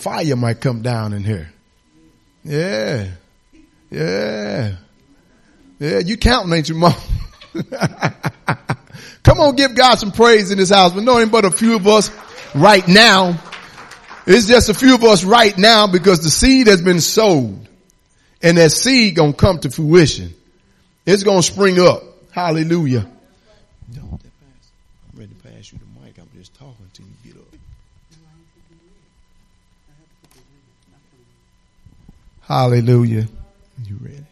Fire might come down in here. Yeah. Yeah. Yeah, you counting, ain't you, mom? Come on, give God some praise in this house. But knowing but a few of us right now. It's just a few of us right now because the seed has been sowed. And that seed gonna come to fruition. It's gonna spring up. Hallelujah. I'm ready to pass you the mic. I'm just talking till you get up. Hallelujah. You ready?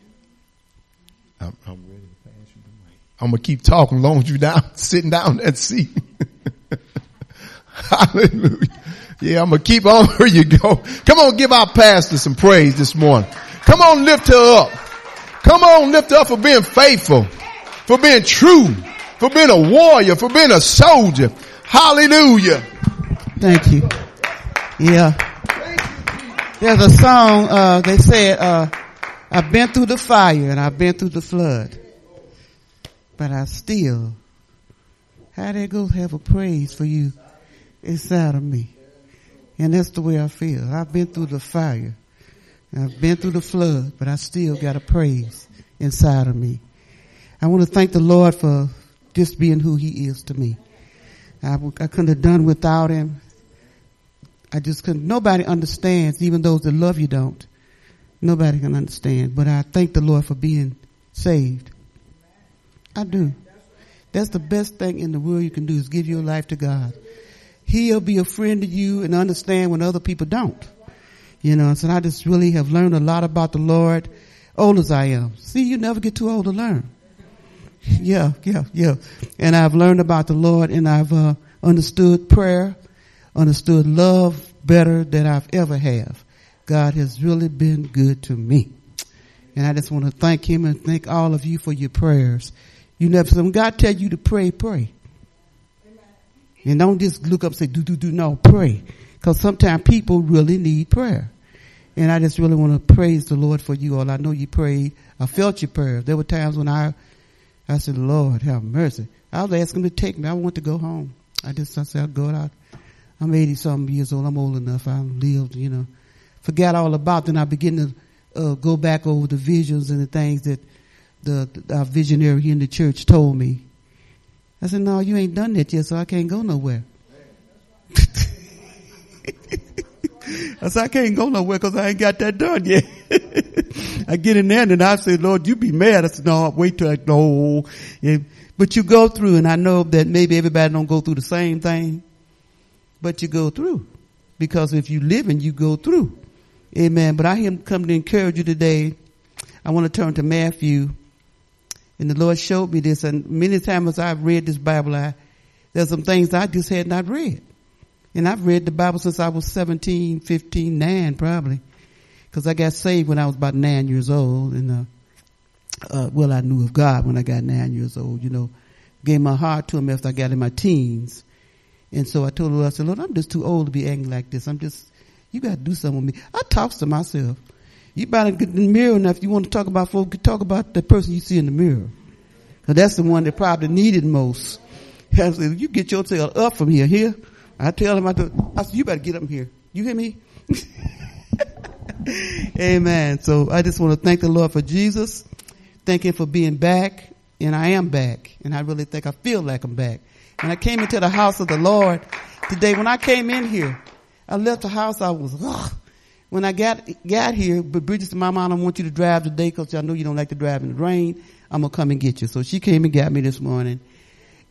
I'm, I'm ready to pass you the mic. I'm gonna keep talking as long as you down, sitting down in that seat. Hallelujah. Yeah, I'm gonna keep on where you go. Come on, give our pastor some praise this morning. Come on, lift her up. Come on, lift her up for being faithful, for being true, for being a warrior, for being a soldier. Hallelujah. Thank you. Yeah. There's a song, uh, they said, uh, I've been through the fire and I've been through the flood, but I still, how they go have a praise for you inside of me. And that's the way I feel. I've been through the fire. I've been through the flood, but I still got a praise inside of me. I want to thank the Lord for just being who he is to me. I, I couldn't have done without him. I just couldn't, nobody understands, even those that love you don't. Nobody can understand, but I thank the Lord for being saved. I do. That's the best thing in the world you can do is give your life to God. He'll be a friend to you and understand when other people don't. You know, so I just really have learned a lot about the Lord, old as I am. See, you never get too old to learn. Yeah, yeah, yeah. And I've learned about the Lord and I've uh, understood prayer, understood love better than I've ever have. God has really been good to me. And I just want to thank him and thank all of you for your prayers. You never, when God tell you to pray, pray. And don't just look up and say, do, do, do. No, pray. Cause sometimes people really need prayer. And I just really want to praise the Lord for you all. I know you prayed. I felt your prayers. There were times when I, I said, Lord, have mercy. I was asking him to take me. I want to go home. I just, I said, God, I, I'm 80 something years old. I'm old enough. I lived, you know, forgot all about. Then I begin to uh, go back over the visions and the things that the, the our visionary in the church told me. I said, no, you ain't done that yet, so I can't go nowhere. I said, I can't go nowhere because I ain't got that done yet. I get in there and I say, Lord, you be mad. I said, no, wait till I, no. Yeah. But you go through and I know that maybe everybody don't go through the same thing, but you go through because if you live and you go through. Amen. But I am come to encourage you today. I want to turn to Matthew and the Lord showed me this and many times I've read this Bible, I, there's some things I just had not read. And I've read the Bible since I was 17, 15, 9 probably. Cause I got saved when I was about nine years old and, uh, uh, well, I knew of God when I got nine years old, you know, gave my heart to him after I got in my teens. And so I told Lord, I said, Lord, I'm just too old to be acting like this. I'm just, you got to do something with me. I talks to myself. You better get in the mirror enough. If you want to talk about folks, talk about the person you see in the mirror. Cause that's the one that probably needed most. I said, you get yourself up from here. Here, I tell him, I, do, I said, you better get up here. You hear me? Amen. So I just want to thank the Lord for Jesus. Thank him for being back. And I am back. And I really think I feel like I'm back. And I came into the house of the Lord today. When I came in here, I left the house. I was, ugh. when I got, got here, but Bridget said, Mama, I don't want you to drive today because I know you don't like to drive in the rain. I'm going to come and get you. So she came and got me this morning.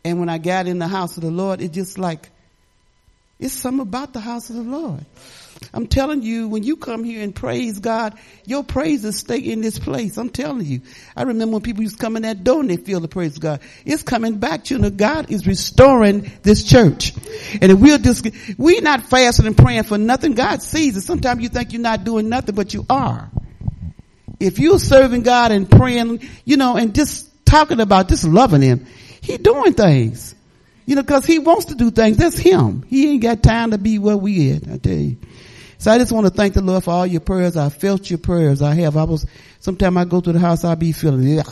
And when I got in the house of the Lord, it just like, it's something about the house of the Lord. I'm telling you, when you come here and praise God, your praises stay in this place. I'm telling you. I remember when people used to come in that door and they feel the praise of God. It's coming back to you. And God is restoring this church. And if we're just, we're not fasting and praying for nothing. God sees it. Sometimes you think you're not doing nothing, but you are. If you're serving God and praying, you know, and just talking about just loving Him, He doing things. You know, cause He wants to do things. That's Him. He ain't got time to be where we at, I tell you. So I just want to thank the Lord for all your prayers. I felt your prayers. I have. I was, sometimes I go to the house, I'll be feeling.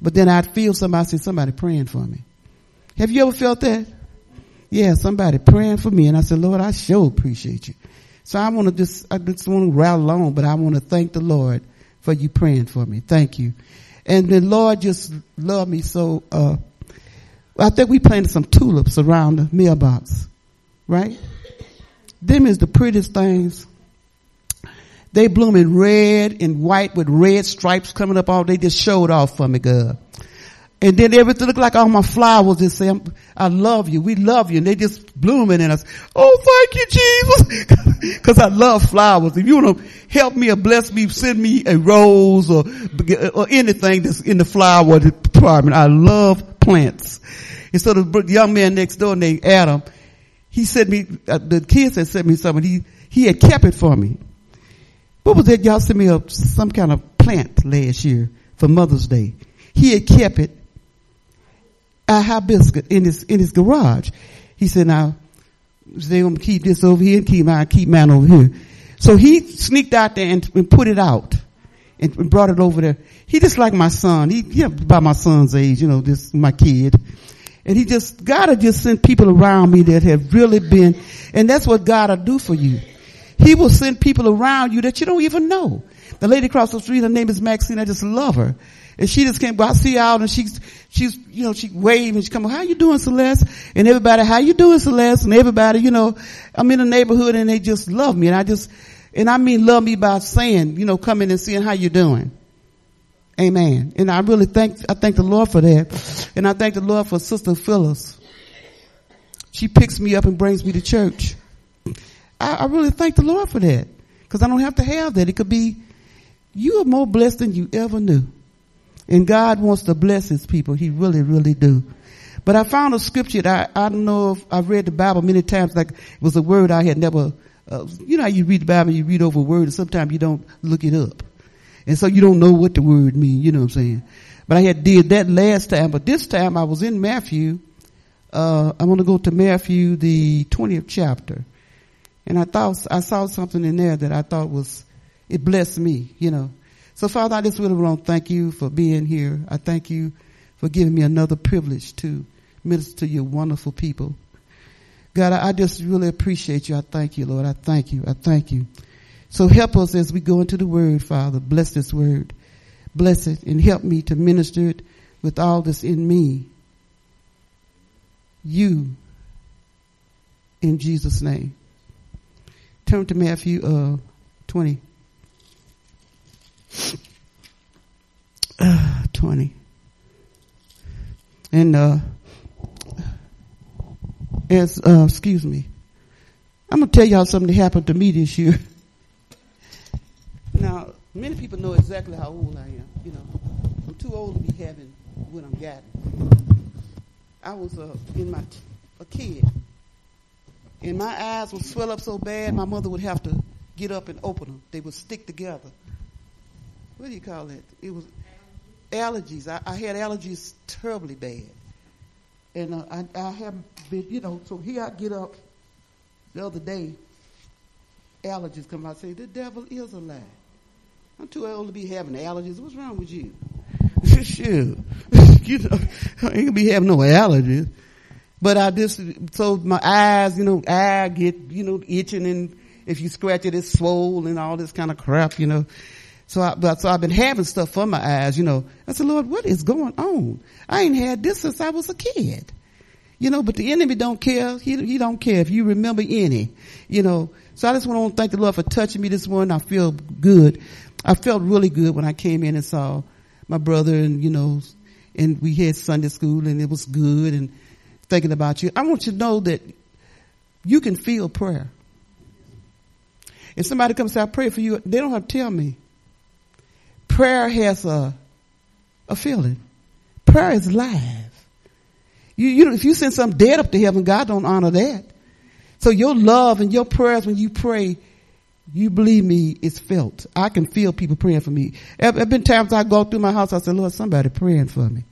But then I'd feel somebody say, somebody praying for me. Have you ever felt that? Yeah, somebody praying for me. And I said, Lord, I sure appreciate you. So I want to just, I just want to rattle on, but I want to thank the Lord for you praying for me. Thank you. And the Lord just loved me so, uh, I think we planted some tulips around the mailbox, right? Them is the prettiest things. They bloom in red and white with red stripes coming up all. They just showed off for me, God. And then everything looked like all my flowers just say, I love you. We love you. And they just blooming in us. Oh, thank you, Jesus. Cause I love flowers. If you want to help me or bless me, send me a rose or, or anything that's in the flower department. I love plants. And so the young man next door named Adam, he sent me, uh, the kids had sent me something. He, he had kept it for me. What was that? Y'all sent me a, some kind of plant last year for Mother's Day. He had kept it a hibiscus in his, in his garage. He said, now, they're going to keep this over here and keep mine, keep mine over here. So he sneaked out there and, and put it out and brought it over there. He just like my son. He, he about my son's age, you know, this, my kid. And he just, God had just sent people around me that have really been, and that's what God will do for you. He will send people around you that you don't even know. The lady across the street, her name is Maxine. I just love her. And she just came, but I see her out and she's, she's, you know, she waved and she come, how you doing Celeste? And everybody, how you doing Celeste? And everybody, you know, I'm in the neighborhood and they just love me. And I just, and I mean love me by saying, you know, coming and seeing how you doing. Amen. And I really thank, I thank the Lord for that. And I thank the Lord for Sister Phyllis. She picks me up and brings me to church. I, I really thank the Lord for that. Cause I don't have to have that. It could be, you are more blessed than you ever knew. And God wants to bless his people. He really, really do. But I found a scripture that I, I don't know if I've read the Bible many times, like it was a word I had never, uh, you know how you read the Bible, you read over a word and sometimes you don't look it up. And so you don't know what the word means, you know what I'm saying? But I had did that last time, but this time I was in Matthew, uh, I want to go to Matthew, the 20th chapter. And I thought, I saw something in there that I thought was, it blessed me, you know. So Father, I just really want to thank you for being here. I thank you for giving me another privilege to minister to your wonderful people. God, I, just really appreciate you. I thank you, Lord. I thank you. I thank you. So help us as we go into the word, Father. Bless this word. Bless it and help me to minister it with all that's in me. You. In Jesus' name. Turn to Matthew uh, 20. Uh, 20. And, uh, as, uh, excuse me. I'm gonna tell y'all something that happened to me this year. many people know exactly how old I am. You know, I'm too old to be having what I'm getting. I was, uh, in my, t- a kid. And my eyes would swell up so bad, my mother would have to get up and open them. They would stick together what do you call it? It was allergies. I, I had allergies terribly bad. And uh, I, I haven't been, you know, so here I get up the other day, allergies come out. I say, the devil is a. I'm too old to be having allergies. What's wrong with you? Sure. you know, I ain't gonna be having no allergies. But I just, so my eyes, you know, I get, you know, itching and if you scratch it, it's swollen and all this kind of crap, you know. So I, but, so I've been having stuff for my eyes, you know. I said, Lord, what is going on? I ain't had this since I was a kid. You know, but the enemy don't care. He, he don't care if you remember any, you know. So I just want to thank the Lord for touching me this morning. I feel good. I felt really good when I came in and saw my brother and, you know, and we had Sunday school and it was good and thinking about you. I want you to know that you can feel prayer. If somebody comes I pray for you, they don't have to tell me prayer has a, a feeling. Prayer is live. You, you, if you send something dead up to heaven, God don't honor that. So your love and your prayers when you pray, you believe me, it's felt. I can feel people praying for me. There have been times I go through my house, I say, Lord, somebody praying for me.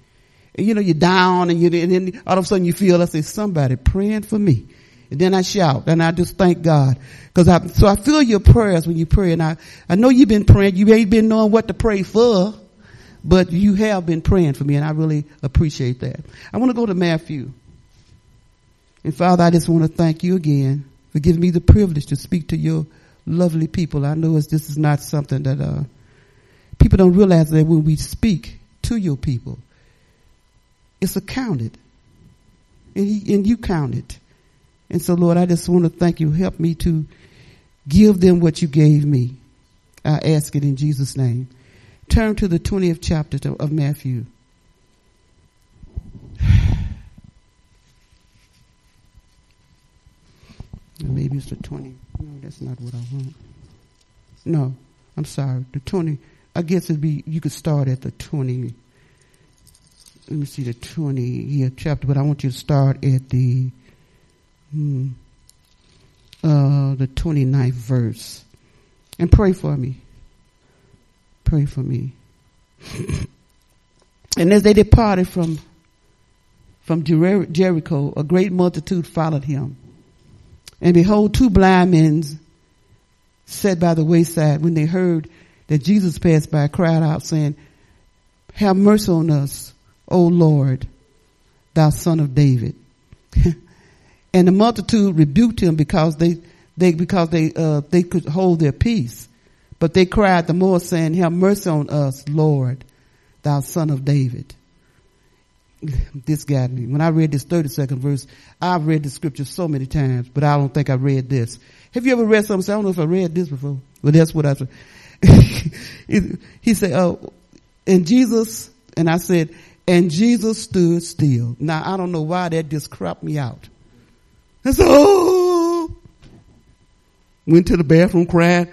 And you know, you're down and you and then all of a sudden you feel, I say, somebody praying for me. And then I shout and I just thank God. Cause I, so I feel your prayers when you pray and I, I know you've been praying. You ain't been knowing what to pray for, but you have been praying for me and I really appreciate that. I want to go to Matthew. And Father, I just want to thank you again for giving me the privilege to speak to your lovely people. I know this is not something that, uh, people don't realize that when we speak to your people, it's accounted. And, he, and you count it. And so Lord, I just want to thank you. Help me to give them what you gave me. I ask it in Jesus' name. Turn to the 20th chapter of Matthew. Maybe it's the 20. No, that's not what I want. No, I'm sorry. The 20. I guess it'd be, you could start at the 20. Let me see the 20 year chapter, but I want you to start at the, hmm, uh, the 29th verse. And pray for me. Pray for me. and as they departed from, from Jericho, a great multitude followed him. And behold, two blind men sat by the wayside when they heard that Jesus passed by, cried out saying, have mercy on us, O Lord, thou son of David. and the multitude rebuked him because they, they, because they, uh, they could hold their peace. But they cried the more saying, have mercy on us, Lord, thou son of David. This got me. When I read this 32nd verse, I've read the scripture so many times, but I don't think I read this. Have you ever read something? I don't know if I read this before, but that's what I said. he said, oh, and Jesus, and I said, and Jesus stood still. Now I don't know why that just cropped me out. I said, oh, went to the bathroom crying.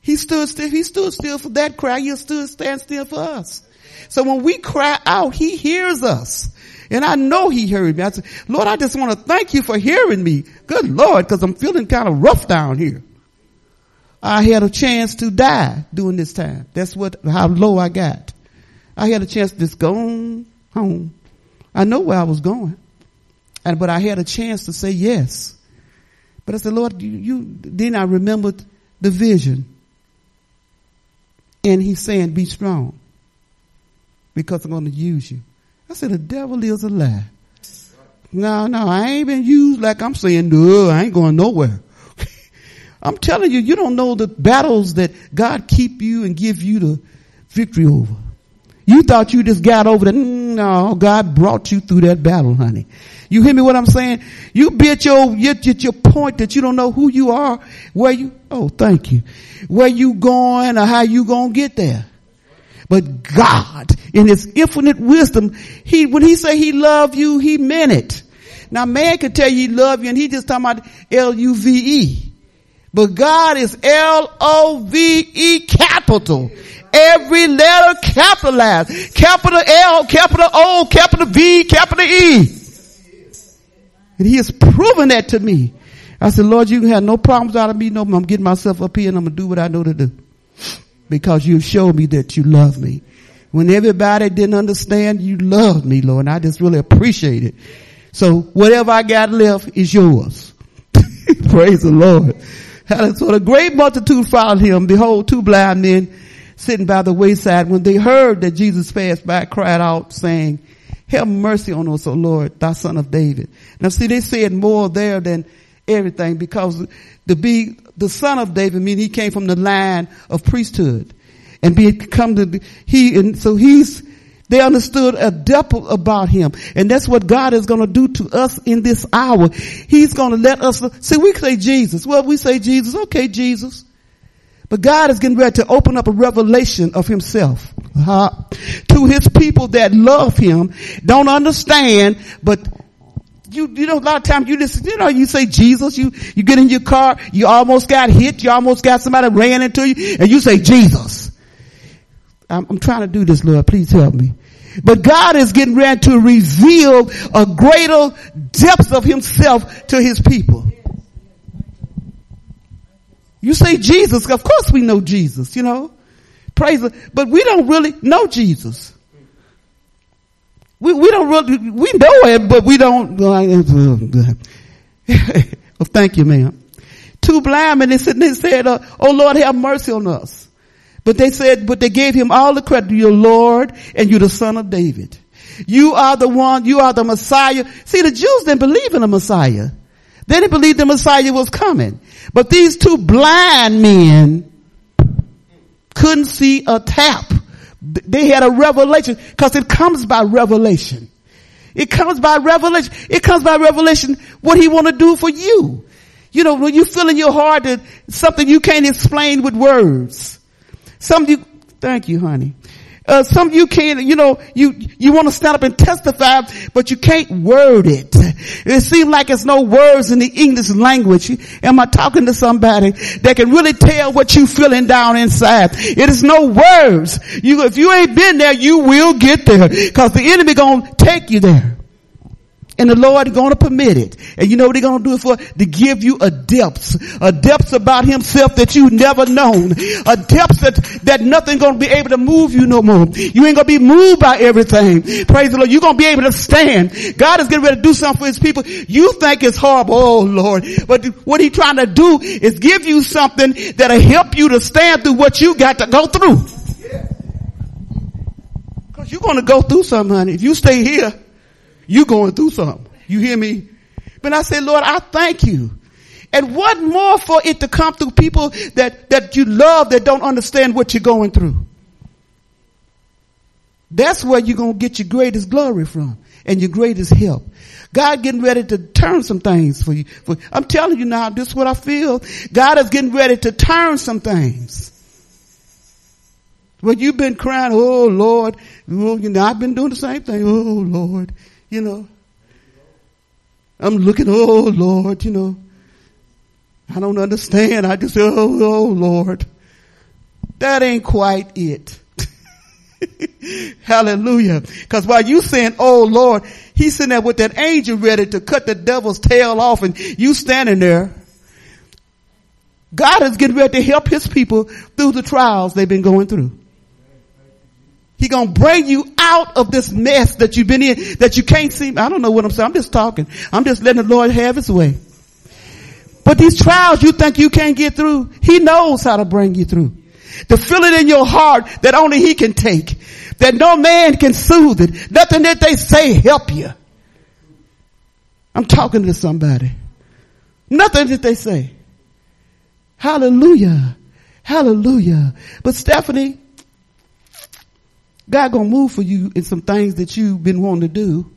He stood still. He stood still for that cry. He stood stand still for us. So when we cry out, he hears us. And I know he heard me. I said, Lord, I just want to thank you for hearing me. Good Lord, because I'm feeling kind of rough down here. I had a chance to die during this time. That's what, how low I got. I had a chance to just go home. I know where I was going. And, but I had a chance to say yes. But I said, Lord, you, you then I remembered the vision. And he's saying, be strong because I'm going to use you. I said, the devil is a lie. No, no, I ain't been used like I'm saying, no, I ain't going nowhere. I'm telling you, you don't know the battles that God keep you and give you the victory over. You thought you just got over that. Mm, no, God brought you through that battle, honey. You hear me what I'm saying? You be at your, at your point that you don't know who you are, where you, oh, thank you. Where you going or how you gonna get there. But God, in his infinite wisdom, he, when he say he love you, he meant it. Now man could tell you he love you and he just talking about L-U-V-E. But God is L-O-V-E capital. Every letter capitalized. Capital L, capital O, capital V, capital E. And he has proven that to me. I said, Lord, you can have no problems out of me no. I'm getting myself up here and I'm going to do what I know to do. Because you showed me that you love me. When everybody didn't understand, you loved me, Lord. And I just really appreciate it. So whatever I got left is yours. Praise the Lord. So the great multitude followed him. Behold, two blind men sitting by the wayside, when they heard that Jesus passed by, cried out saying, have mercy on us, O Lord, thy son of David. Now see, they said more there than everything because to be the son of David mean he came from the line of priesthood and become the, he, and so he's, they understood a depth about him. And that's what God is going to do to us in this hour. He's going to let us, see, we say Jesus. Well, we say Jesus. Okay, Jesus. But God is getting ready to open up a revelation of himself uh, to his people that love him, don't understand, but you, you know, a lot of times you listen, you know, you say Jesus, you, you get in your car, you almost got hit, you almost got somebody ran into you, and you say Jesus. I'm, I'm trying to do this, Lord, please help me. But God is getting ready to reveal a greater depth of himself to his people. You say Jesus, of course we know Jesus, you know. Praise but we don't really know Jesus. We, we don't really, we know it, but we don't. well, thank you, ma'am. Two blind men, they said, they said, uh, oh Lord, have mercy on us. But they said, but they gave him all the credit. You're Lord and you're the son of David. You are the one, you are the Messiah. See, the Jews didn't believe in the Messiah. They didn't believe the Messiah was coming. But these two blind men couldn't see a tap. They had a revelation because it comes by revelation. It comes by revelation. It comes by revelation what he want to do for you. You know, when you feel in your heart that something you can't explain with words. Something you, thank you, honey. Uh, some of you can't, you know, you, you want to stand up and testify, but you can't word it. It seems like it's no words in the English language. Am I talking to somebody that can really tell what you feeling down inside? It is no words. You, if you ain't been there, you will get there because the enemy gonna take you there. And the Lord is going to permit it. And you know what he's going to do it for? To give you a depth, a depth about himself that you never known, a depth that, that nothing going to be able to move you no more. You ain't going to be moved by everything. Praise the Lord. You're going to be able to stand. God is getting ready to do something for his people. You think it's horrible. Oh Lord. But what he's trying to do is give you something that'll help you to stand through what you got to go through. Cause you're going to go through something, honey. If you stay here, you going through something. You hear me? But I said, Lord, I thank you. And what more for it to come through people that, that you love that don't understand what you're going through? That's where you're going to get your greatest glory from and your greatest help. God getting ready to turn some things for you. For, I'm telling you now, this is what I feel. God is getting ready to turn some things. When you've been crying, oh Lord, well, you know, I've been doing the same thing. Oh Lord, you know. I'm looking, oh Lord, you know. I don't understand. I just say, oh, oh Lord. That ain't quite it. Hallelujah. Cause while you saying, oh Lord, he's sitting there with that angel ready to cut the devil's tail off and you standing there. God is getting ready to help his people through the trials they've been going through. He gonna bring you out of this mess that you've been in, that you can't see. I don't know what I'm saying. I'm just talking. I'm just letting the Lord have his way. But these trials you think you can't get through, he knows how to bring you through. To feel it in your heart that only he can take. That no man can soothe it. Nothing that they say help you. I'm talking to somebody. Nothing that they say. Hallelujah. Hallelujah. But Stephanie, God gonna move for you in some things that you've been wanting to do.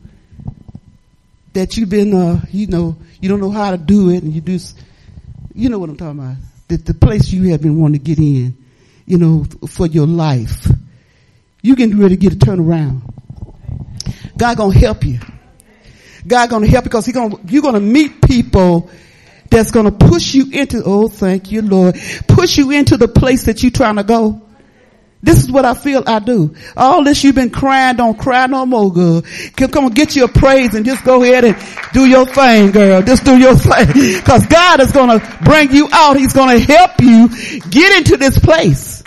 That you've been, uh, you know, you don't know how to do it and you just, you know what I'm talking about. That the place you have been wanting to get in, you know, for your life. You getting ready to get a turnaround. God gonna help you. God gonna help you because he gonna, you're gonna meet people that's gonna push you into, oh thank you Lord, push you into the place that you're trying to go. This is what I feel I do. All this you've been crying, don't cry no more, girl. Come, on, get your praise and just go ahead and do your thing, girl. Just do your thing. Cause God is gonna bring you out. He's gonna help you get into this place.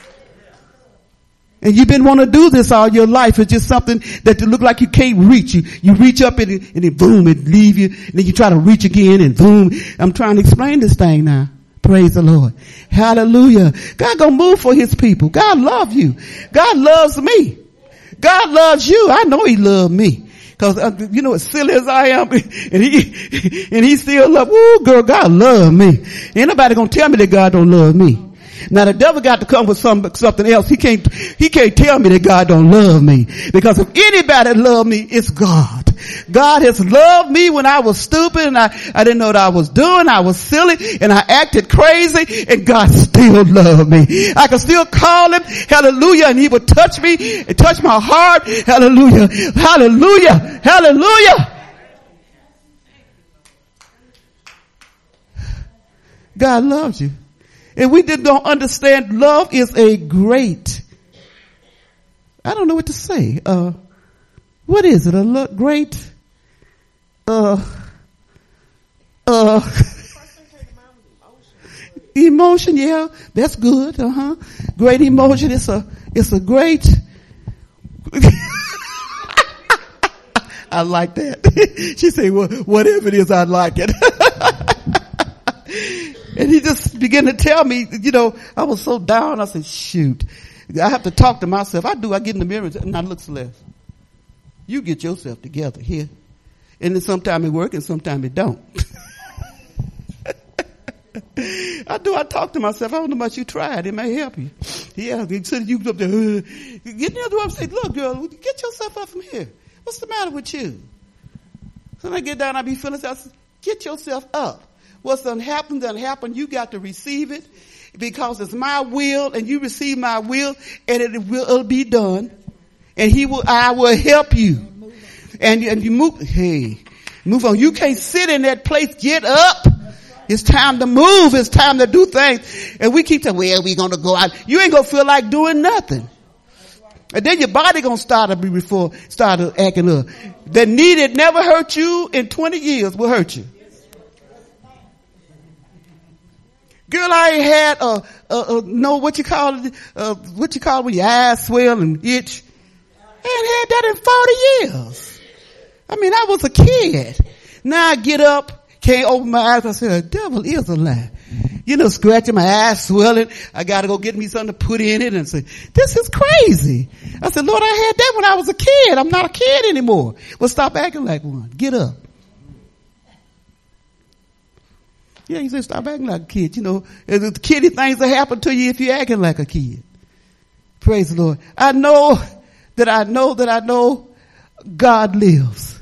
And you've been wanting to do this all your life. It's just something that to look like you can't reach. You, you reach up and and it boom, it leave you. And then you try to reach again and boom. I'm trying to explain this thing now. Praise the Lord. Hallelujah. God gonna move for his people. God love you. God loves me. God loves you. I know he loved me. Cause uh, you know as silly as I am, and he and he still love. Woo, girl, God love me. Ain't nobody gonna tell me that God don't love me. Now the devil got to come with some, something else. He can't, he can't tell me that God don't love me. Because if anybody love me, it's God. God has loved me when I was stupid and I, I didn't know what I was doing. I was silly and I acted crazy and God still loved me. I could still call him, hallelujah, and he would touch me and touch my heart. Hallelujah. Hallelujah. Hallelujah. God loves you. And we did not understand love is a great, I don't know what to say. Uh, what is it? A look great, uh, uh, emotion. Yeah, that's good. Uh huh. Great emotion. It's a, it's a great, I like that. she said, well, whatever it is, I like it. And he just began to tell me, you know, I was so down. I said, shoot, I have to talk to myself. I do. I get in the mirror and I look Celeste. You get yourself together here. And then sometimes it works and sometimes it don't. I do. I talk to myself. I don't know much you tried. It may help you. Yeah. Instead of you up there, uh, get the other one. Say, look, girl, get yourself up from here. What's the matter with you? So I get down, I be feeling. I say, get yourself up. What's done happened done happened. You got to receive it because it's my will, and you receive my will, and it will be done. And He will. I will help you. And and you move. Hey, move on. You can't sit in that place. Get up. It's time to move. It's time to do things. And we keep saying, well, we're going to go out. You ain't going to feel like doing nothing. And then your body to start to be before, start acting up. That never hurt you in 20 years will hurt you. Girl, I ain't had a, a, a no, what you call it, uh, what you call it when your eyes swell and itch. I ain't had that in 40 years. I mean, I was a kid. Now I get up, can't open my eyes. I said, the devil is a lie. You know, scratching my eyes, swelling. I gotta go get me something to put in it and say, this is crazy. I said, Lord, I had that when I was a kid. I'm not a kid anymore. Well, stop acting like one. Get up. Yeah, he said, stop acting like a kid. You know, the kiddie things that happen to you if you're acting like a kid. Praise the Lord. I know that I know that I know God lives.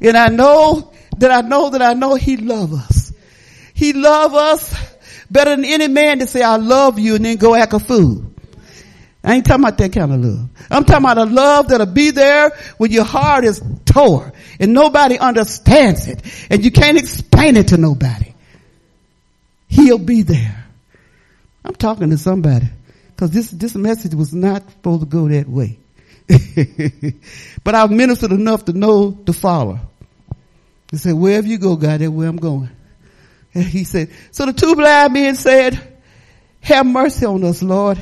And I know that I know that I know he love us. He love us better than any man to say, I love you and then go act a fool. I ain't talking about that kind of love. I'm talking about a love that'll be there when your heart is tore and nobody understands it and you can't explain it to nobody. He'll be there. I'm talking to somebody because this, this message was not supposed to go that way. but I've ministered enough to know to follow. He said, wherever you go, God, that's where I'm going. And he said, so the two blind men said, have mercy on us, Lord.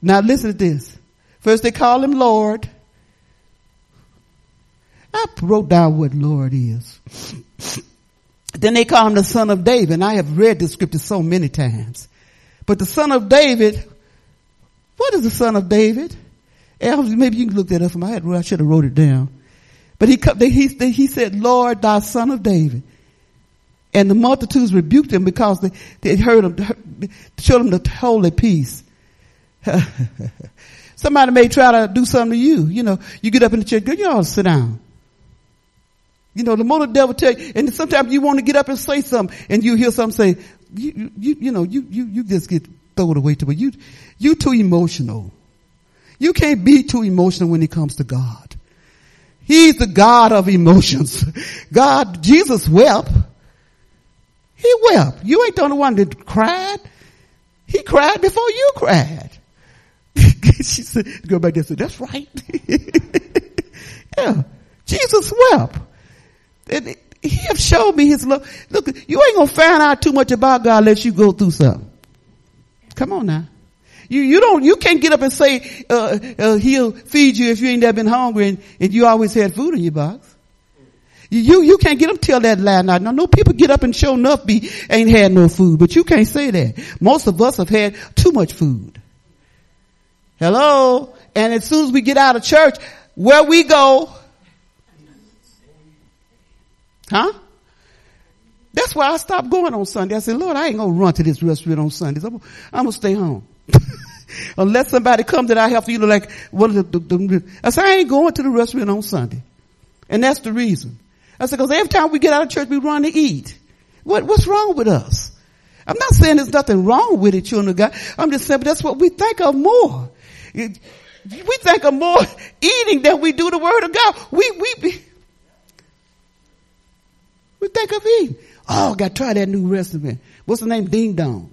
Now listen to this. First they call him Lord. I wrote down what Lord is. Then they call him the son of David. And I have read the scripture so many times. But the son of David, what is the son of David? Maybe you can look that up my head. I should have wrote it down. But he, he, he said, Lord, thy son of David. And the multitudes rebuked him because they, they heard him, showed him the holy peace. Somebody may try to do something to you. You know, you get up in the church, you to sit down. You know, the more the devil tell you, and sometimes you want to get up and say something, and you hear something say, you, you, you know, you, you, you just get thrown away to it. You, you too emotional. You can't be too emotional when it comes to God. He's the God of emotions. God, Jesus wept. He wept. You ain't the only one that cried. He cried before you cried. she said, go back there and said, that's right. yeah. Jesus wept. And he have showed me his love. Look, you ain't gonna find out too much about God unless you go through something. Come on now. You, you don't, you can't get up and say, uh, uh, he'll feed you if you ain't never been hungry and, and you always had food in your box. You, you can't get them tell that lie now. No, no people get up and show enough be, ain't had no food, but you can't say that. Most of us have had too much food. Hello? And as soon as we get out of church, where we go, huh? That's why I stopped going on Sunday. I said, Lord, I ain't gonna run to this restaurant on Sundays. I'm, I'm gonna stay home. Unless somebody comes that I to, you know, like of the, the, the, I said, I ain't going to the restaurant on Sunday. And that's the reason. I said, cause every time we get out of church, we run to eat. What, what's wrong with us? I'm not saying there's nothing wrong with it, children of God. I'm just saying, but that's what we think of more. We think of more eating than we do the word of God. We, we, we think of eating. Oh, got to try that new restaurant. What's the name? Ding Dong.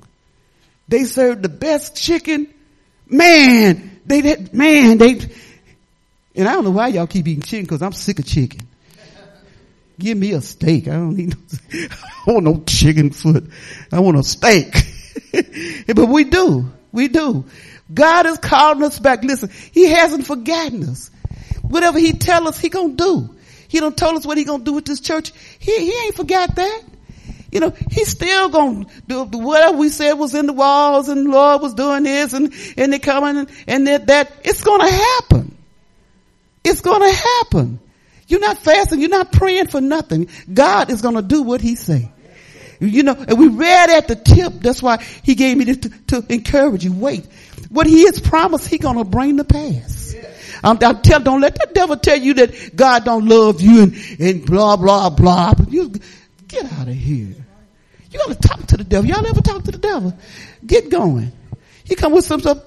They serve the best chicken. Man, they, that man, they, and I don't know why y'all keep eating chicken because I'm sick of chicken. Give me a steak. I don't need no, I want no chicken foot. I want a steak. but we do. We do. God is calling us back. Listen, He hasn't forgotten us. Whatever He tell us, He gonna do. He don't tell us what He gonna do with this church. He, he ain't forgot that. You know, he's still to do whatever we said was in the walls and the Lord was doing this and, and they coming and, and that, that, it's to happen. It's to happen. You're not fasting. You're not praying for nothing. God is to do what he say. You know, and we read at the tip. That's why he gave me this to, to encourage you. Wait. What he has promised, he gonna bring to pass. I'm, I'm tell, don't let the devil tell you that God don't love you and, and blah, blah, blah. You, get out of here. You gotta talk to the devil. Y'all never talk to the devil? Get going. He come with some stuff.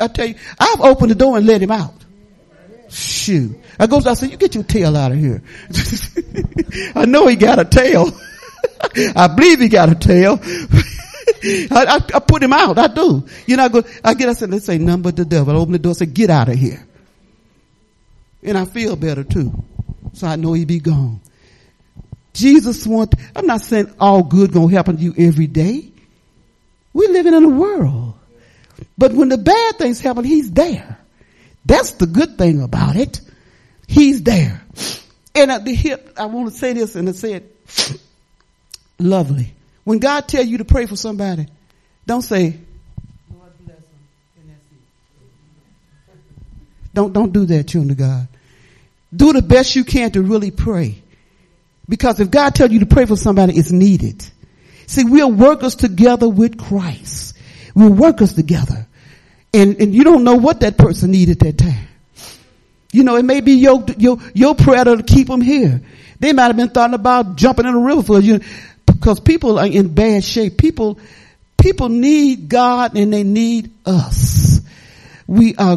I tell you, I've opened the door and let him out. Shoot. I goes, I said, you get your tail out of here. I know he got a tail. I believe he got a tail. I, I, I, put him out. I do. You know, I go, I get, I said, let's say number the devil. I open the door, say, get out of here. And I feel better too. So I know he be gone. Jesus want, I'm not saying all good gonna happen to you every day. We're living in a world. But when the bad things happen, he's there. That's the good thing about it. He's there. And at the hip, I want to say this and I said, lovely. When God tell you to pray for somebody, don't say. Don't, don't do that, children of God. Do the best you can to really pray. Because if God tells you to pray for somebody, it's needed. See, we are workers together with Christ. We're workers together. And, and you don't know what that person needed at that time. You know, it may be your, your, your prayer to keep them here. They might have been thought about jumping in the river for you because people are in bad shape. People, people need God and they need us. We are,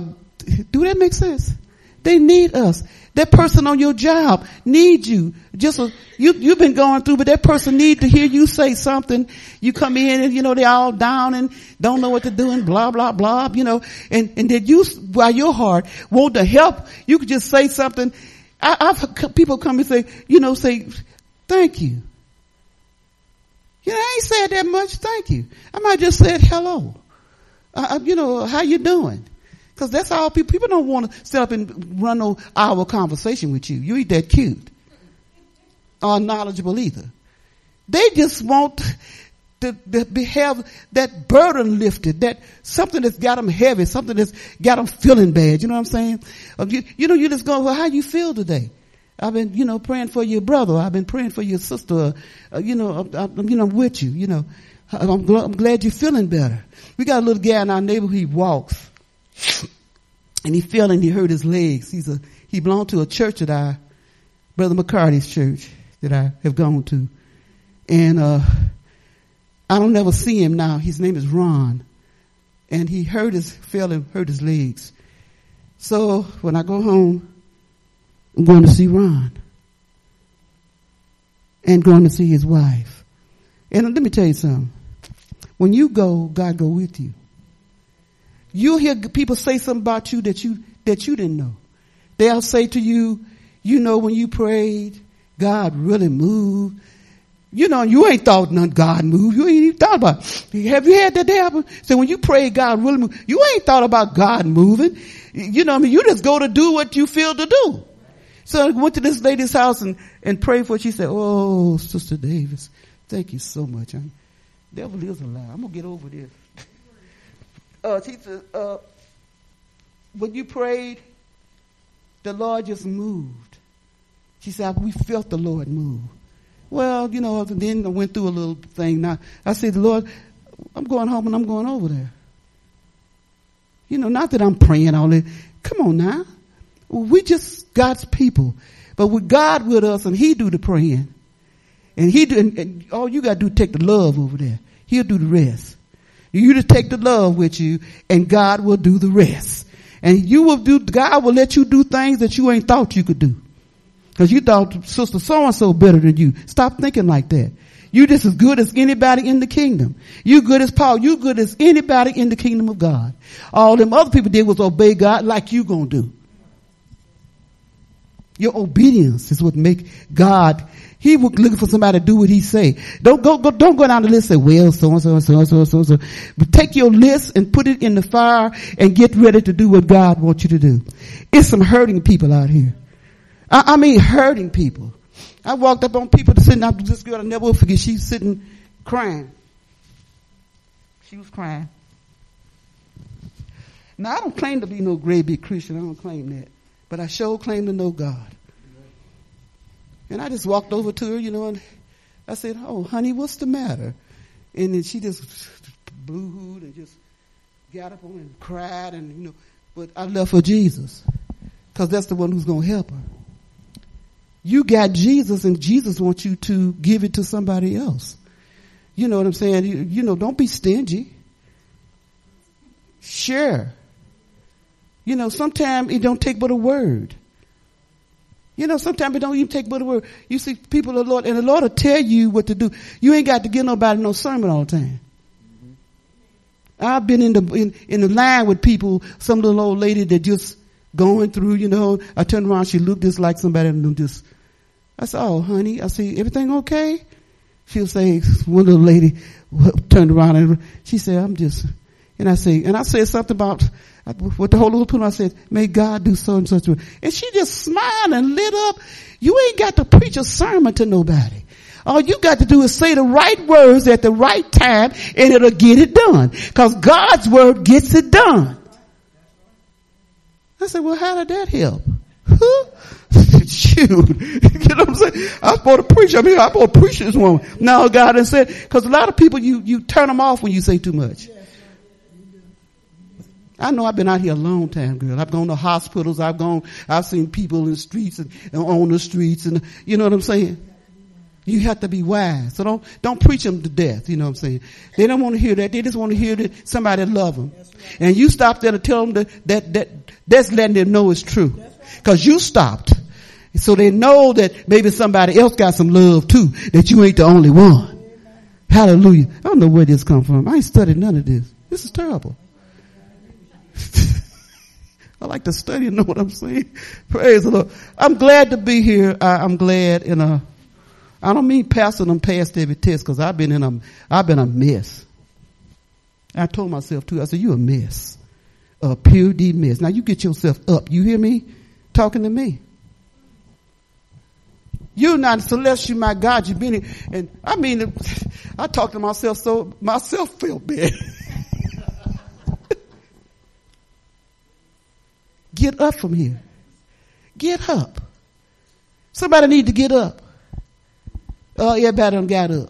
do that make sense? They need us. That person on your job needs you. Just a, you, you've been going through, but that person need to hear you say something. You come in and you know they're all down and don't know what to do and blah blah blah. You know, and and that you by your heart want to help, you could just say something. I, I've people come and say, you know, say thank you. You know, I ain't said that much. Thank you. I might just said hello. Uh, you know, how you doing? Cause that's all people, people don't want to sit up and run no hour conversation with you. You ain't that cute. Or knowledgeable either. They just want to, to have that burden lifted, that something that's got them heavy, something that's got them feeling bad. You know what I'm saying? You, you know, you just go, well, how you feel today? I've been, you know, praying for your brother. I've been praying for your sister. Uh, you know, I, I, you know, I'm with you. You know, I'm, I'm glad you're feeling better. We got a little guy in our neighborhood. He walks, and he fell and he hurt his legs. He's a he belonged to a church that I, Brother McCarty's church that I have gone to, and uh, I don't ever see him now. His name is Ron, and he hurt his fell and hurt his legs. So when I go home, I'm going to see Ron. And going to see his wife. And let me tell you something. When you go, God go with you. You'll hear people say something about you that you, that you didn't know. They'll say to you, you know, when you prayed, God really moved. You know, you ain't thought none God moved. You ain't even thought about it. Have you had that happen? So when you pray, God really moved. You ain't thought about God moving. You know I mean? You just go to do what you feel to do. So I went to this lady's house and, and prayed for her. She said, Oh, Sister Davis, thank you so much. I'm, devil is. I'm going to get over this. uh, she said, uh, when you prayed, the Lord just moved. She said, we felt the Lord move. Well, you know, then I went through a little thing. Now, I said, The Lord, I'm going home and I'm going over there. You know, not that I'm praying all this. Come on now. We just God's people. But with God with us and He do the praying. And He do, and, and all you got to do take the love over there. He'll do the rest. You just take the love with you and God will do the rest. And you will do, God will let you do things that you ain't thought you could do. Cause you thought sister so and so better than you. Stop thinking like that. You just as good as anybody in the kingdom. You good as Paul. You good as anybody in the kingdom of God. All them other people did was obey God like you gonna do. Your obedience is what make God. He was looking for somebody to do what he say. Don't go, go don't go down the list and say, well, so and so and so and so and so and so. But take your list and put it in the fire and get ready to do what God wants you to do. It's some hurting people out here. I, I mean hurting people. I walked up on people sitting out this girl I never will forget. She's sitting crying. She was crying. Now I don't claim to be no great big Christian. I don't claim that. But I sure claim to know God. And I just walked over to her, you know, and I said, oh, honey, what's the matter? And then she just boo-hooed and just got up on and cried and, you know, but I left for Jesus. Cause that's the one who's going to help her. You got Jesus and Jesus wants you to give it to somebody else. You know what I'm saying? You, you know, don't be stingy. Share. You know, sometimes it don't take but a word. You know, sometimes it don't even take but a word. You see people of the Lord, and the Lord will tell you what to do. You ain't got to give nobody no sermon all the time. I've been in the in, in the line with people, some little old lady that just going through, you know, I turned around, she looked just like somebody and just I said, Oh honey, I see everything okay? She'll say one little lady turned around and she said, I'm just and I say and I said something about what the Holy Spirit I said, may God do so and such. And she just smiled and lit up. You ain't got to preach a sermon to nobody. All you got to do is say the right words at the right time and it'll get it done. Cause God's word gets it done. I said, well, how did that help? Shoot. you know what I'm saying? I'm supposed to preach. I mean, I'm supposed to preach this woman. Now God has said, cause a lot of people, you, you turn them off when you say too much. I know I've been out here a long time, girl. I've gone to hospitals. I've gone, I've seen people in the streets and, and on the streets and, you know what I'm saying? You have to be wise. So don't, don't preach them to death. You know what I'm saying? They don't want to hear that. They just want to hear that somebody love them. And you stop there to tell them that, that, that that's letting them know it's true. Cause you stopped. So they know that maybe somebody else got some love too, that you ain't the only one. Hallelujah. I don't know where this come from. I ain't studied none of this. This is terrible. I like to study and know what I'm saying. Praise the Lord. I'm glad to be here. I, am glad in a, I don't mean passing them past every test because I've been in a, I've been a mess. I told myself too, I said, you a mess. A pure D mess. Now you get yourself up. You hear me? Talking to me. You're not celestial, my God. You've been, in and I mean, I talk to myself so myself feel bad. Get up from here. Get up. Somebody need to get up. Oh, everybody done got up.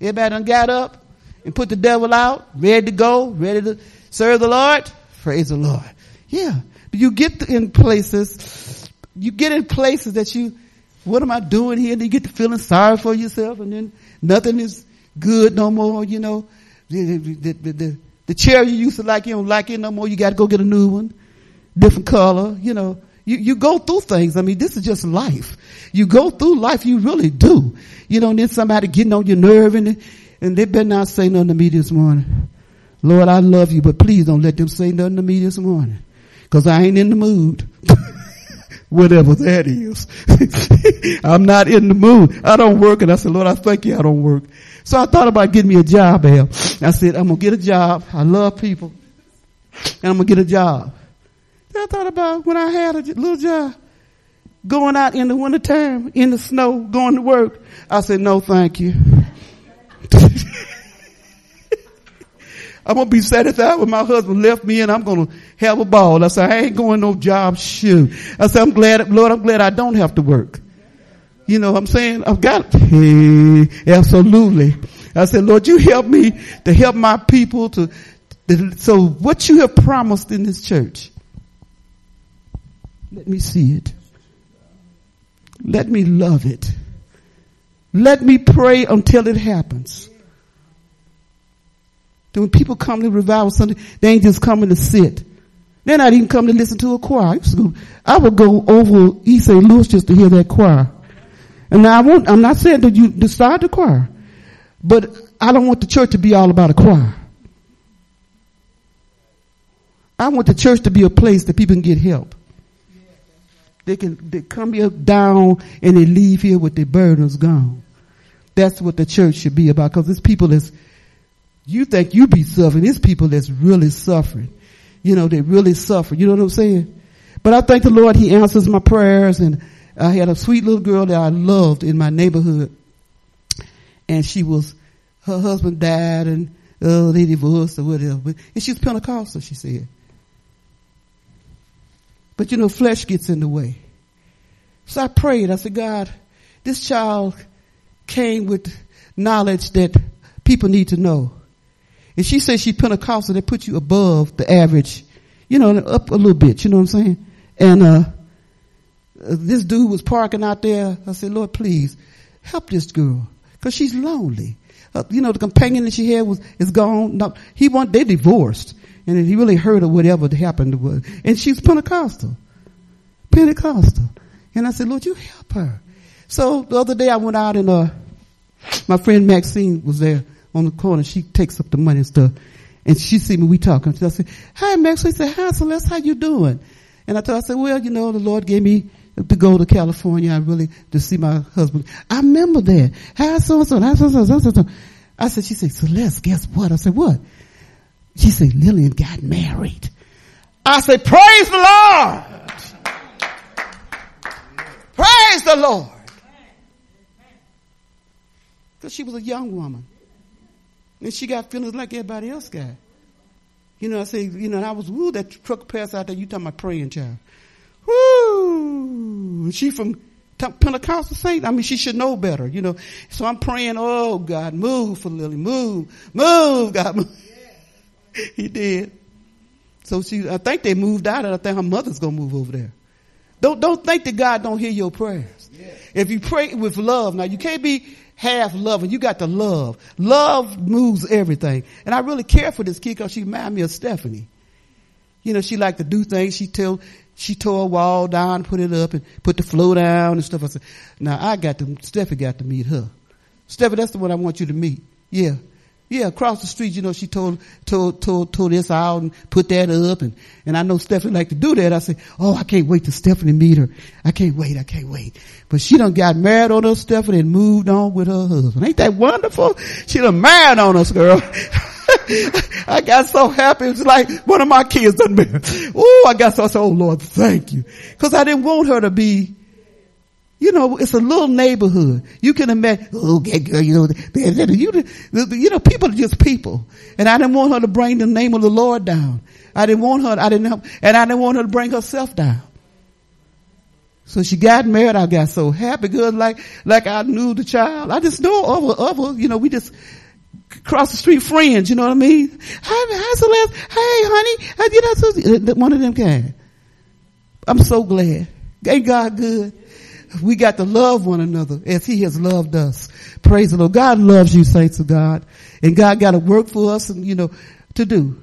Everybody done got up and put the devil out, ready to go, ready to serve the Lord. Praise the Lord. Yeah. You get in places, you get in places that you, what am I doing here? And you get to feeling sorry for yourself and then nothing is good no more, you know. The, the, the, the, chair you used to like, you don't like it no more. You got to go get a new one different color, you know. You, you go through things. I mean, this is just life. You go through life, you really do. You and then somebody getting on your nerve and, and they better not say nothing to me this morning. Lord, I love you, but please don't let them say nothing to me this morning. Cause I ain't in the mood. Whatever that is. I'm not in the mood. I don't work. And I said, Lord, I thank you I don't work. So I thought about getting me a job, Al. I said, I'm going to get a job. I love people. And I'm going to get a job. I thought about when I had a little job going out in the wintertime in the snow going to work. I said, no, thank you. I'm gonna be satisfied when my husband left me and I'm gonna have a ball. I said, I ain't going no job shoot. I said, I'm glad, Lord, I'm glad I don't have to work. You know what I'm saying? I've got, hey, absolutely. I said, Lord, you help me to help my people to, to, so what you have promised in this church, let me see it. Let me love it. Let me pray until it happens. Then when people come to revival Sunday, they ain't just coming to sit. They're not even coming to listen to a choir. I would go over East St. Louis just to hear that choir. And now I won't, I'm not saying that you decide the choir, but I don't want the church to be all about a choir. I want the church to be a place that people can get help. They can they come here down and they leave here with their burdens gone. That's what the church should be about because it's people that's, you think you be suffering. It's people that's really suffering. You know, they really suffer. You know what I'm saying? But I thank the Lord, He answers my prayers and I had a sweet little girl that I loved in my neighborhood and she was, her husband died and uh, they divorced or whatever. And she was Pentecostal, she said. But you know, flesh gets in the way. So I prayed. I said, God, this child came with knowledge that people need to know. And she says she Pentecostal, they put you above the average, you know, up a little bit, you know what I'm saying? And, uh, this dude was parking out there. I said, Lord, please help this girl. Cause she's lonely. Uh, you know, the companion that she had was, is gone. No, he want, they divorced. And he really hurt her whatever happened to her. And she's Pentecostal. Pentecostal. And I said, Lord, you help her. So the other day I went out and, uh, my friend Maxine was there on the corner. She takes up the money and stuff. And she see me, we talking. I said, hi Maxine. She said, hi Celeste, how you doing? And I told her, I said, well, you know, the Lord gave me to go to California. I really, to see my husband. I remember that. Hi so and so, hi so and so, so, so. I said, she said, Celeste, guess what? I said, what? She said, Lillian got married. I said, praise the Lord. Praise the Lord. Because she was a young woman. And she got feelings like everybody else got. You know, I say, you know, I was, woo, that truck passed out there, you talking about praying child. Woo! She from Pentecostal saint. I mean, she should know better, you know. So I'm praying, oh God, move for Lily, move, move, God, move. he did. So she, I think they moved out and I think her mother's gonna move over there. Don't, don't think that God don't hear your prayers. Yeah. If you pray with love, now you can't be half loving. You got to love. Love moves everything. And I really care for this kid because she reminded me of Stephanie. You know, she liked to do things. She tell, she tore a wall down, put it up and put the floor down and stuff. I said, now I got to, Stephanie got to meet her. Stephanie, that's the one I want you to meet. Yeah. Yeah, across the street, you know, she told, told, told, told this out and put that up and, and I know Stephanie like to do that. I said, oh, I can't wait to Stephanie meet her. I can't wait. I can't wait. But she done got married on us, Stephanie, and moved on with her husband. Ain't that wonderful? She done married on us, girl. I got so happy. It's like one of my kids done married. Oh, I got so, I said, oh Lord, thank you. Cause I didn't want her to be you know, it's a little neighborhood. You can imagine, oh, girl, you know, you, you know, people are just people. And I didn't want her to bring the name of the Lord down. I didn't want her, I didn't have, and I didn't want her to bring herself down. So she got married. I got so happy, good, like, like I knew the child. I just know other, other, you know, we just cross the street friends, you know what I mean? Hi, hi Celeste. Hey, honey. You know, one of them came. I'm so glad. Ain't God good? We got to love one another as he has loved us. Praise the Lord. God loves you, saints of God. And God got to work for us and, you know, to do.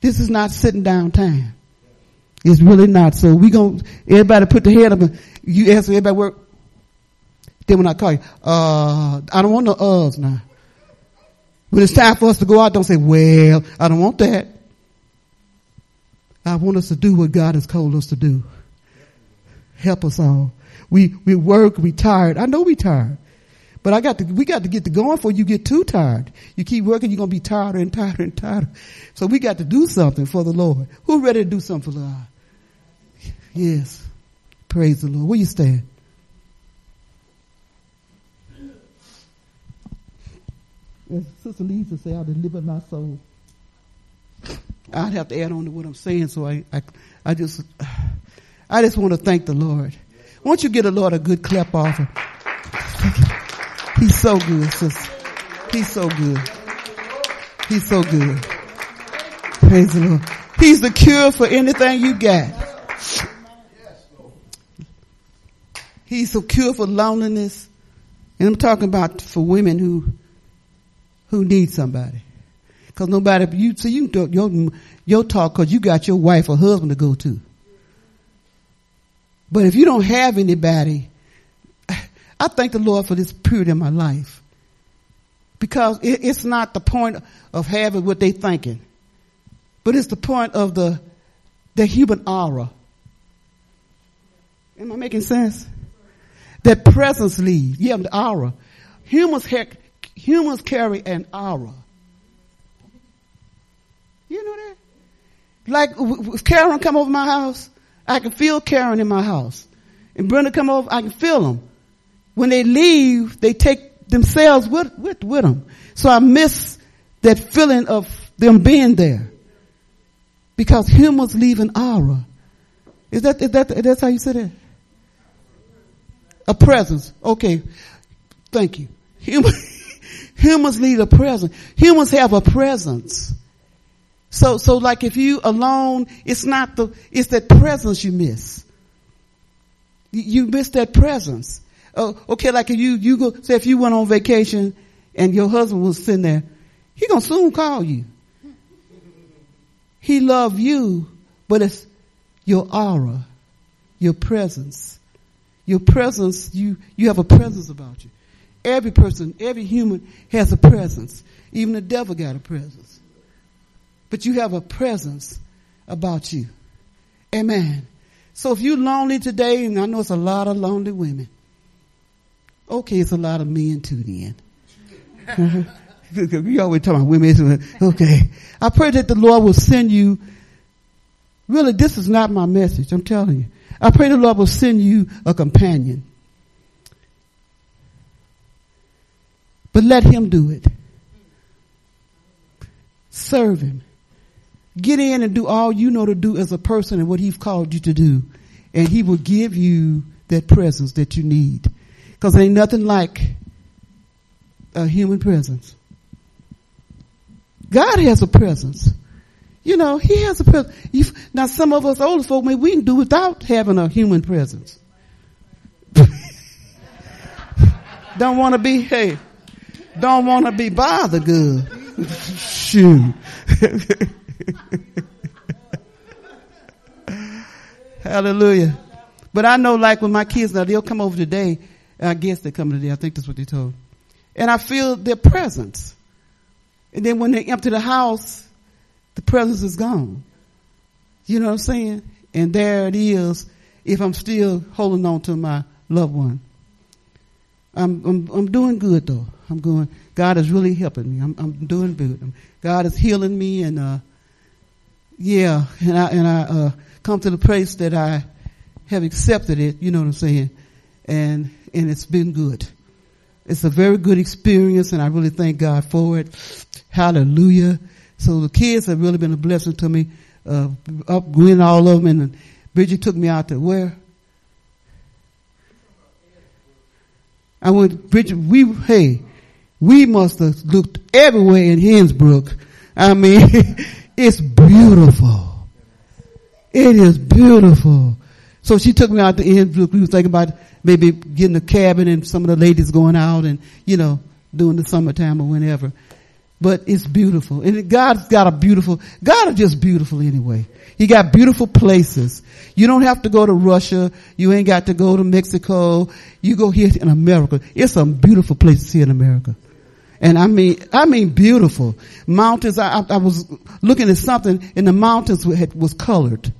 This is not sitting down time. It's really not. So we going everybody put the head up and you ask everybody work. Then when I call you, uh, I don't want no uhs now. When it's time for us to go out, don't say, well, I don't want that. I want us to do what God has called us to do. Help us all. We, we work, we tired. I know we tired. But I got to, we got to get to going before you get too tired. You keep working, you're going to be tired and tired and tired. So we got to do something for the Lord. Who ready to do something for the Lord? Yes. Praise the Lord. Where you stand? Sister Lisa say, I'll deliver my soul. I'd have to add on to what I'm saying, so I, I, I just, I just want to thank the Lord. Won't you get the Lord a good clap offer? He's so good, sister. He's so good. He's so good. Praise the Lord. He's the cure for anything you got. He's the cure for loneliness. And I'm talking about for women who, who need somebody. Cause nobody, you, see, you your, your talk cause you got your wife or husband to go to. But if you don't have anybody, I thank the Lord for this period in my life. Because it, it's not the point of having what they thinking, but it's the point of the, the human aura. Am I making sense? That presence leaves. Yeah, the aura. Humans, ha- humans carry an aura. You know that? Like, Karen come over my house, I can feel Karen in my house. And Brenda come over, I can feel them. When they leave, they take themselves with, with, with them. So I miss that feeling of them being there. Because humans leave an aura. Is that, is that, that's how you say that? A presence. Okay. Thank you. Human, humans leave a presence. Humans have a presence. So, so like if you alone, it's not the, it's that presence you miss. You, miss that presence. Uh, okay, like if you, you go, say if you went on vacation and your husband was sitting there, he gonna soon call you. He love you, but it's your aura, your presence. Your presence, you, you have a presence about you. Every person, every human has a presence. Even the devil got a presence but you have a presence about you. Amen. So if you're lonely today, and I know it's a lot of lonely women. Okay, it's a lot of men too then. we always talk about women. Okay. I pray that the Lord will send you, really this is not my message, I'm telling you. I pray the Lord will send you a companion. But let him do it. Serve him. Get in and do all you know to do as a person and what he's called you to do. And he will give you that presence that you need. Cause ain't nothing like a human presence. God has a presence. You know, he has a presence. now some of us older folk, maybe we can do without having a human presence. don't want to be, hey, don't want to be bothered good. Shoot. Hallelujah. But I know like when my kids now, they'll come over today. I guess they're coming today. I think that's what they told. And I feel their presence. And then when they empty the house, the presence is gone. You know what I'm saying? And there it is if I'm still holding on to my loved one. I'm, I'm, I'm doing good though. I'm going, God is really helping me. I'm, I'm doing good. God is healing me and, uh, yeah, and I, and I, uh, come to the place that I have accepted it, you know what I'm saying? And, and it's been good. It's a very good experience and I really thank God for it. Hallelujah. So the kids have really been a blessing to me, uh, up, winning all of them and Bridget took me out to where? I went, Bridget, we, hey, we must have looked everywhere in Innsbrook. I mean, It's beautiful. It is beautiful. So she took me out the end. We was thinking about maybe getting a cabin and some of the ladies going out and, you know, doing the summertime or whenever. But it's beautiful. And God's got a beautiful, God is just beautiful anyway. He got beautiful places. You don't have to go to Russia. You ain't got to go to Mexico. You go here in America. It's some beautiful places here in America. And I mean, I mean beautiful. Mountains, I, I was looking at something and the mountains had, was colored.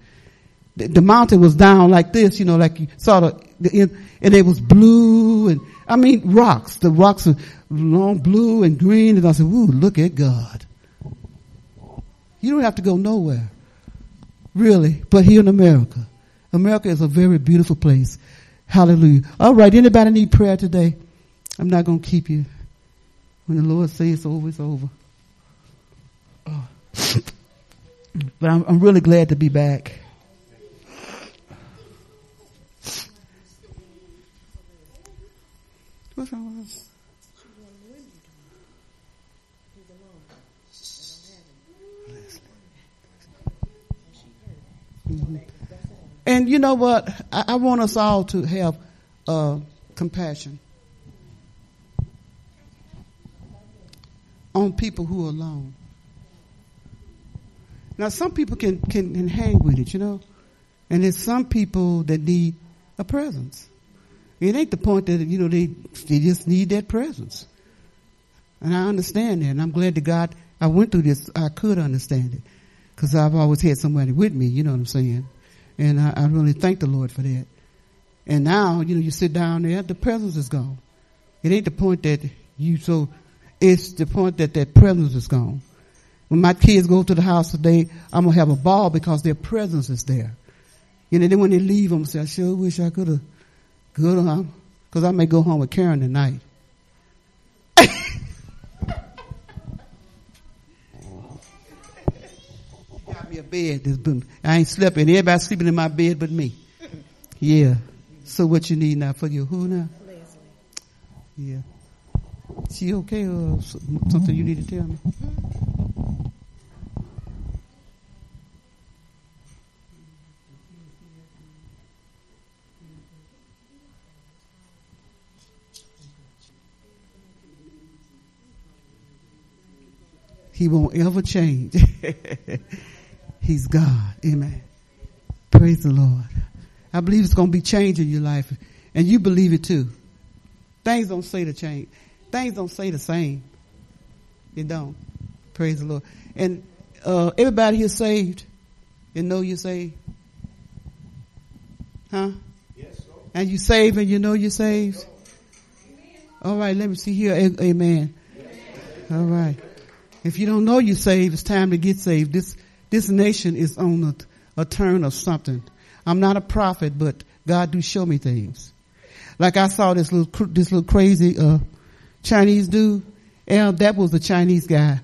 The, the, mountain was down like this, you know, like you saw the, the and it was blue and, I mean rocks. The rocks are long blue and green and I said, ooh, look at God. You don't have to go nowhere. Really. But here in America. America is a very beautiful place. Hallelujah. All right. Anybody need prayer today? I'm not going to keep you. When the Lord says it's over, it's over. Oh. but I'm, I'm really glad to be back. What's wrong with. And you know what? I, I, want us all to have uh, compassion. On people who are alone. Now, some people can, can, can hang with it, you know, and there's some people that need a presence. It ain't the point that, you know, they, they just need that presence. And I understand that, and I'm glad that God, I went through this, I could understand it. Cause I've always had somebody with me, you know what I'm saying? And I, I really thank the Lord for that. And now, you know, you sit down there, the presence is gone. It ain't the point that you so it's the point that their presence is gone. When my kids go to the house today, I'm gonna have a ball because their presence is there. You know, then when they leave, I'm gonna say, I sure wish I could have go to home, cause I may go home with Karen tonight. got me a bed. I ain't sleeping. Everybody sleeping in my bed but me. Yeah. So what you need now for your who now? Yeah. She okay uh, or something you need to tell me? He won't ever change. He's God. Amen. Praise the Lord. I believe it's going to be changing your life. And you believe it too. Things don't say the change. Things don't say the same. You don't. Praise the Lord. And uh, everybody here saved. You know you're saved. Huh? Yes, sir. And you saved and you know you're saved. All right, let me see here. Amen. All right. If you don't know you're saved, it's time to get saved. This, this nation is on a, a turn of something. I'm not a prophet, but God do show me things. Like I saw this little, this little crazy, uh, Chinese dude. And that was the Chinese guy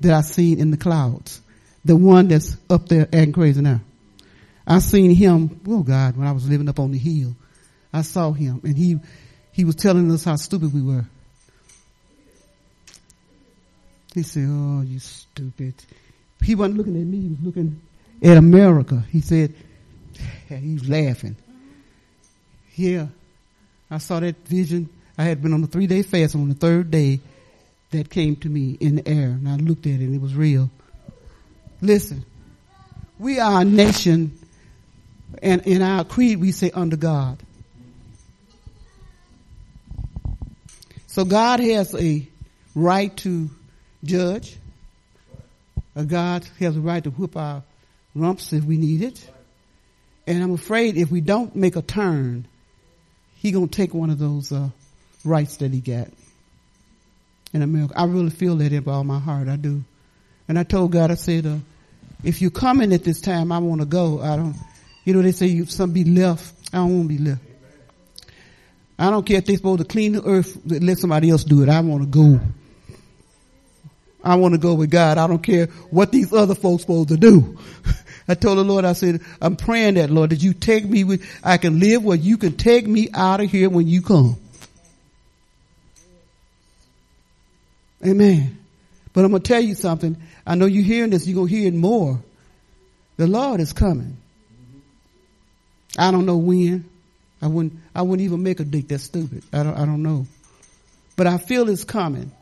that I seen in the clouds. The one that's up there acting crazy now. I seen him, oh God, when I was living up on the hill. I saw him and he, he was telling us how stupid we were. He said, Oh, you stupid. He wasn't looking at me, he was looking at America. He said, he was laughing. Yeah. I saw that vision. I had been on a three day fast on the third day that came to me in the air and I looked at it and it was real. Listen, we are a nation and in our creed we say under God. So God has a right to judge. God has a right to whip our rumps if we need it. And I'm afraid if we don't make a turn, he gonna take one of those uh, rights that he got in America. I really feel that in all my heart. I do. And I told God, I said, uh, if you're coming at this time, I want to go. I don't, you know, they say you some be left. I don't want to be left. I don't care if they're supposed to clean the earth, let somebody else do it. I want to go. I want to go with God. I don't care what these other folks supposed to do. I told the Lord, I said, I'm praying that Lord, that you take me with, I can live where you can take me out of here when you come. Amen. But I'm going to tell you something. I know you're hearing this. You're going to hear it more. The Lord is coming. I don't know when. I wouldn't, I wouldn't even make a date that's stupid. I don't, I don't know. But I feel it's coming.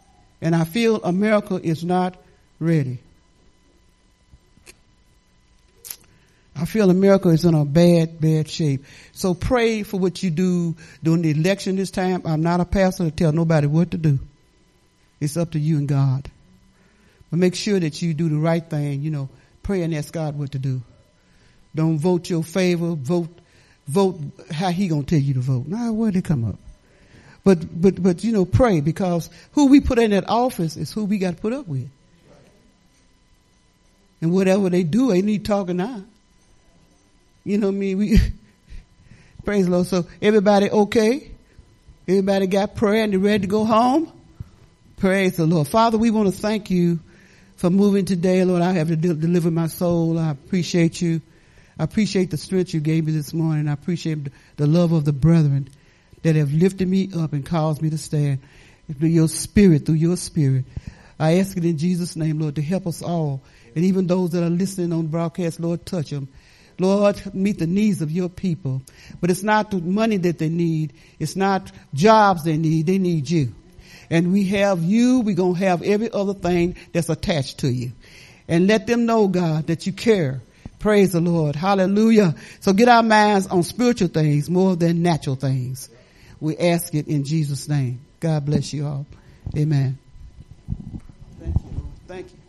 And I feel America is not ready. I feel America is in a bad, bad shape. So pray for what you do during the election this time. I'm not a pastor to tell nobody what to do. It's up to you and God. But make sure that you do the right thing, you know, pray and ask God what to do. Don't vote your favor, vote, vote how he gonna tell you to vote. Now, where'd it come up? But, but, but, you know, pray because who we put in that office is who we got to put up with. And whatever they do, they need talking now. You know what I mean? We, praise the Lord. So everybody okay? Everybody got prayer and they're ready to go home? Praise the Lord. Father, we want to thank you for moving today. Lord, I have to de- deliver my soul. I appreciate you. I appreciate the strength you gave me this morning. I appreciate the love of the brethren that have lifted me up and caused me to stand through your spirit, through your spirit. I ask it in Jesus' name, Lord, to help us all. And even those that are listening on broadcast, Lord, touch them Lord, meet the needs of your people. But it's not the money that they need. It's not jobs they need. They need you. And we have you. We're going to have every other thing that's attached to you. And let them know, God, that you care. Praise the Lord. Hallelujah. So get our minds on spiritual things more than natural things. We ask it in Jesus' name. God bless you all. Amen. Thank you. Thank you.